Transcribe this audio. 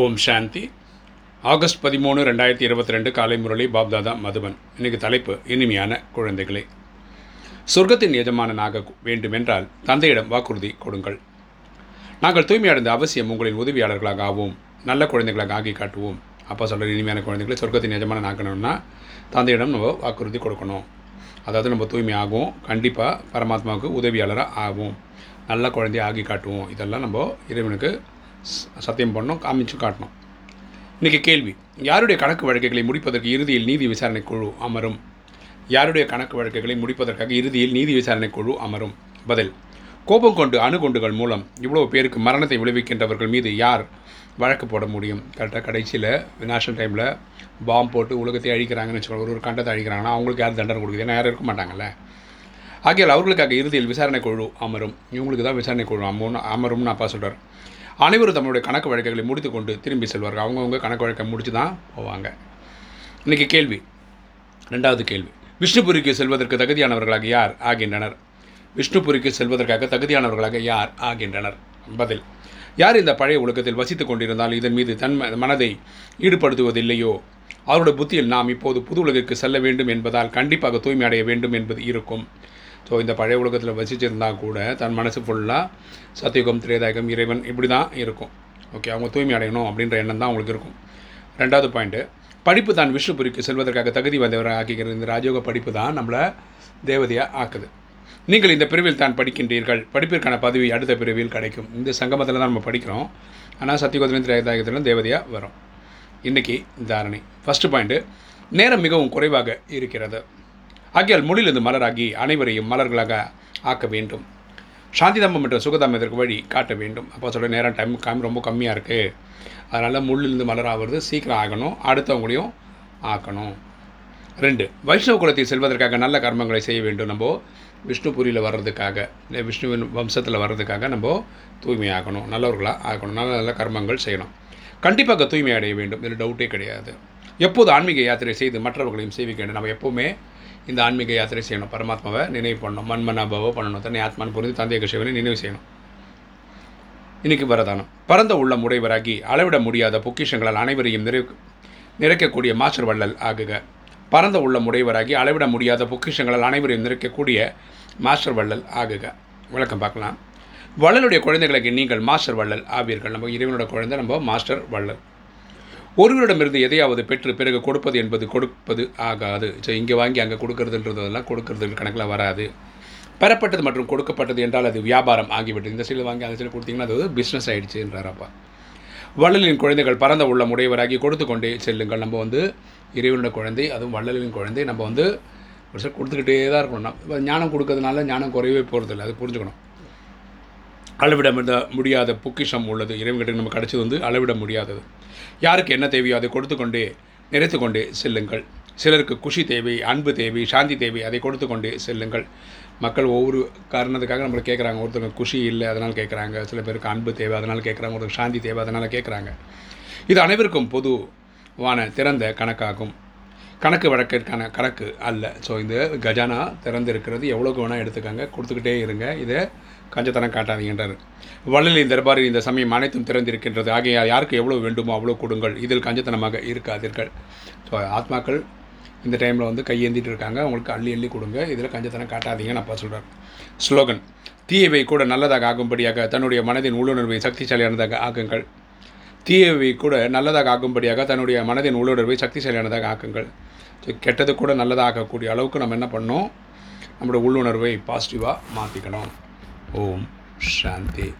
ஓம் சாந்தி. August பதிமூணு ரெண்டாயிரத்தி இருபத்தி ரெண்டு காலை முரளி பாப்தாதா மதுபன். இன்னைக்கு தலைப்பு இனிமையான குழந்தைகளே. சொர்க்கத்தின் எஜமானனாக வேண்டுமென்றால் தந்தையிடம் வாக்குறுதி கொடுங்கள். நாங்கள் தூய்மையடைந்த அவசியம் உங்களின் உதவியாளர்களாக ஆவோம். நல்ல குழந்தைகளாக ஆகி காட்டுவோம். அப்பா சொல்கிற இனிமையான குழந்தைகளை சொர்க்கத்தின் எஜமானன் ஆக்கணும்னா தந்தையிடம் நம்ம வாக்குறுதி கொடுக்கணும். அதாவது நம்ம தூய்மை ஆகும் கண்டிப்பாக பரமாத்மாவுக்கு உதவியாளராக ஆகும் நல்ல குழந்தைய ஆகி காட்டுவோம். இதெல்லாம் நம்ம இறைவனுக்கு சத்தியம் பண்ணணும் காமிச்சு காட்டணும். இன்றைக்கி கேள்வி யாருடைய கணக்கு வழக்குகளை முடிப்பதற்கு இறுதியில் நீதி விசாரணை குழு அமரும்? யாருடைய கணக்கு வழக்குகளை முடிப்பதற்காக இறுதியில் நீதி விசாரணை குழு அமரும்? பதில் கோபம் கொண்டு அணுகுண்டுகள் மூலம் இவ்வளோ பேருக்கு மரணத்தை விளைவிக்கின்றவர்கள் மீது யார் வழக்கு போட முடியும்? கரெக்டாக கடைசியில் நேஷனல் டைமில் பாம்பு போட்டு உலகத்தை அழிக்கிறாங்கன்னு வச்சுக்கோங்க ஒரு ஒரு கண்டத்தை அழிக்கிறாங்கன்னா அவங்களுக்கு யார் தண்டனை கொடுக்குது? ஏன்னா யாரும் இருக்க மாட்டாங்கல்ல. ஆகியால் அவர்களுக்காக இறுதியில் விசாரணை குழு அமரும். இவங்களுக்கு தான் விசாரணை குழு அமரும் அமரும்னு அப்பா சொல்கிறார் அனைவரும் தம்முடைய கணக்கு வழக்குகளை முடித்துக்கொண்டு திரும்பி செல்வார்கள். அவங்கவுங்க கணக்கு வழக்கை முடித்து தான் போவாங்க. இன்றைக்கி கேள்வி. ரெண்டாவது கேள்வி. விஷ்ணுபுரிக்கு செல்வதற்கு தகுதியானவர்களாக யார் ஆகின்றனர்? விஷ்ணுபுரிக்கு செல்வதற்காக தகுதியானவர்களாக யார் ஆகின்றனர்? பதில். யார் இந்த பழைய உலகத்தில் வசித்துக் கொண்டிருந்தால் இதன் மீது தன் மனதை ஈடுபடுத்துவதில்லையோ? அவருடைய புத்தியில் நாம் இப்போது புது உலகிற்கு செல்ல வேண்டும் என்பதால் கண்டிப்பாக தூய்மை அடைய வேண்டும் என்பது இருக்கும். ஸோ இந்த பழைய உலகத்தில் வசிச்சிருந்தா கூட தன் மனசு ஃபுல்லாக சத்தியுகம் திரேதாயகம் இறைவன் இப்படி தான் இருக்கும். ஓகே அவங்க தூய்மை அடையணும் அப்படின்ற எண்ணம் தான் அவங்களுக்கு இருக்கும். ரெண்டாவது பாயிண்ட்டு படிப்பு தான் விஷ்ணுபுரிக்கு செல்வதற்காக தகுதி வந்தவரை ஆக்கிக்கிறது இந்த ராஜயோக படிப்பு தான் நம்மளை தேவதையாக ஆக்குது. நீங்கள் இந்த பிரிவில் தான் படிக்கின்றீர்கள். படிப்பிற்கான பதவி அடுத்த பிரிவில் கிடைக்கும். இந்த சங்கமத்தில் தான் நம்ம படிக்கிறோம். ஆனால் சத்தியகோதலும் திரேதாயகத்திலும் தேவதையாக வரும். இன்றைக்கி தாரணை ஃபஸ்ட்டு பாயிண்ட்டு நேரம் மிகவும் குறைவாக இருக்கிறது. ஆகியால் முள்ளிலிருந்து மலராகி அனைவரையும் மலர்களாக ஆக்க வேண்டும். சாந்திதாமம் என்ற சுகதாமம் இதற்கு வழி காட்ட வேண்டும். அப்போ சொல்ல நேரம் டைம் கம் ரொம்ப கம்மியாக இருக்குது அதனால் முள்ளிலிருந்து மலராகிறது சீக்கிரம் ஆகணும். அடுத்தவங்களையும் ஆக்கணும். ரெண்டு வைஷ்ணவ குலத்தில் செல்வதற்காக நல்ல கர்மங்களை செய்ய வேண்டும். நம்ம விஷ்ணுபுரியில் வர்றதுக்காக இல்லை விஷ்ணுவின் வம்சத்தில் வர்றதுக்காக நம்ம தூய்மையாகணும் நல்லவர்களாக ஆகணும். நல்ல நல்ல கர்மங்கள் செய்யணும். கண்டிப்பாக தூய்மை அடைய வேண்டும். இதில் டவுட்டே கிடையாது. எப்போது ஆன்மீக யாத்திரை செய்து மற்றவர்களையும் சேவிக்க வேண்டும். நம்ம எப்போவுமே இந்த ஆன்மீக யாத்திரை செய்யணும். பரமாத்மாவை நினைவு பண்ணணும். மண்மனாபாவை பண்ணணும். தன்னை ஆத்மான்னு புரிந்து தந்தைய சிவனை நினைவு செய்யணும். இன்னைக்கு வரதானம். பரந்த உள்ள முடைவராகி அளவிட முடியாத பொக்கிஷங்களால் அனைவரையும் நிறை நிறைக்கக்கூடிய மாஸ்டர் வள்ளல் ஆகுக. பரந்த உள்ள முடைவராகி அளவிட முடியாத பொக்கிஷங்களால் அனைவரையும் நிறைக்கக்கூடிய மாஸ்டர் வள்ளல் ஆகுக. விளக்கம் பார்க்கலாம். வள்ளலுடைய குழந்தைகளுக்கு நீங்கள் மாஸ்டர் வள்ளல் ஆவீர்கள். நம்ம இறைவனோட குழந்தை நம்ம மாஸ்டர் வள்ளல். ஒருவரிடமிருந்து எதையாவது பெற்று பிறகு கொடுப்பது என்பது கொடுப்பது ஆகாது. ஸோ இங்கே வாங்கி அங்கே கொடுக்கறதுன்றதெல்லாம் கொடுக்கறது கணக்கில் வராது. பெறப்பட்டது மற்றும் கொடுக்கப்பட்டது என்றால் அது வியாபாரம் ஆகிவிட்டது. இந்த சைடில் வாங்கி அந்த சைடில் கொடுத்தீங்கன்னா அது பிஸ்னஸ் ஆயிடுச்சுன்றாரப்பா வள்ளலின் குழந்தைகள் பரந்த உள்ள உடையவராகி கொடுத்து கொண்டே செல்லுங்கள். நம்ம வந்து இறைவனோட குழந்தை அதுவும் வள்ளலின் குழந்தை. நம்ம வந்து ஒரு சார் கொடுத்துக்கிட்டே தான் இருக்கணும். நம்ம ஞானம் கொடுக்கறதுனால ஞானம் குறையவே போகிறதில்ல அது புரிஞ்சுக்கணும். அளவிட முடியாத பொக்கிஷம் உள்ளது. இறைவன்கிட்ட நம்ம கிடைச்சது வந்து அளவிட முடியாதது. யாருக்கு என்ன தேவையோ அதை கொடுத்து கொண்டே நிறைத்து கொண்டு செல்லுங்கள். சிலருக்கு குஷி தேவை அன்பு தேவை சாந்தி தேவை அதை கொடுத்து கொண்டு செல்லுங்கள். மக்கள் ஒவ்வொரு காரணத்துக்காக நம்மளை கேட்குறாங்க. ஒருத்தருக்கு குஷி இல்லை அதனால் கேட்குறாங்க. சில பேருக்கு அன்பு தேவை அதனால் கேட்குறாங்க. ஒருத்தருக்கு சாந்தி தேவை அதனால் கேட்குறாங்க. இது அனைவருக்கும் பொதுவான திறந்த கணக்காகும். கணக்கு வழக்கிற்கான கணக்கு அல்ல. ஸோ இந்த கஜானா திறந்திருக்கிறது. எவ்வளோக்கு வேணால் எடுத்துக்கங்க கொடுத்துக்கிட்டே இருங்க. இதை கஞ்சத்தனம் காட்டாதீங்கன்றார். வள்ளலின் தர்பாரில் இந்த சமயம் அனைத்தும் திறந்திருக்கின்றது. ஆகிய யாருக்கு எவ்வளோ வேண்டுமோ அவ்வளோ கொடுங்கள். இதில் கஞ்சத்தனமாக இருக்காதீர்கள். ஸோ ஆத்மாக்கள் இந்த டைமில் வந்து கையேந்திட்டு இருக்காங்க. அவங்களுக்கு அள்ளி அள்ளி கொடுங்க. இதில் கஞ்சத்தனம் காட்டாதீங்கன்னு அப்பா சொல்கிறார் ஸ்லோகன் தீயவை கூட நல்லதாக ஆகும்படியாக தன்னுடைய மனதின் உள்ளுணர்வை சக்திசாலியானதாக ஆக்குங்கள். தீயவை கூட நல்லதாக ஆகும்படியாக தன்னுடைய மனதின் உள்ளுணர்வை சக்திசாலியானதாக ஆக்குங்கள். கெட்டது கூட நல்லதாக ஆக்கக்கூடிய அளவுக்கு நம்ம என்ன பண்ணோம்? நம்மளோட உள்ளுணர்வை பாசிட்டிவாக மாற்றிக்கணும் ஓம் சாந்தி.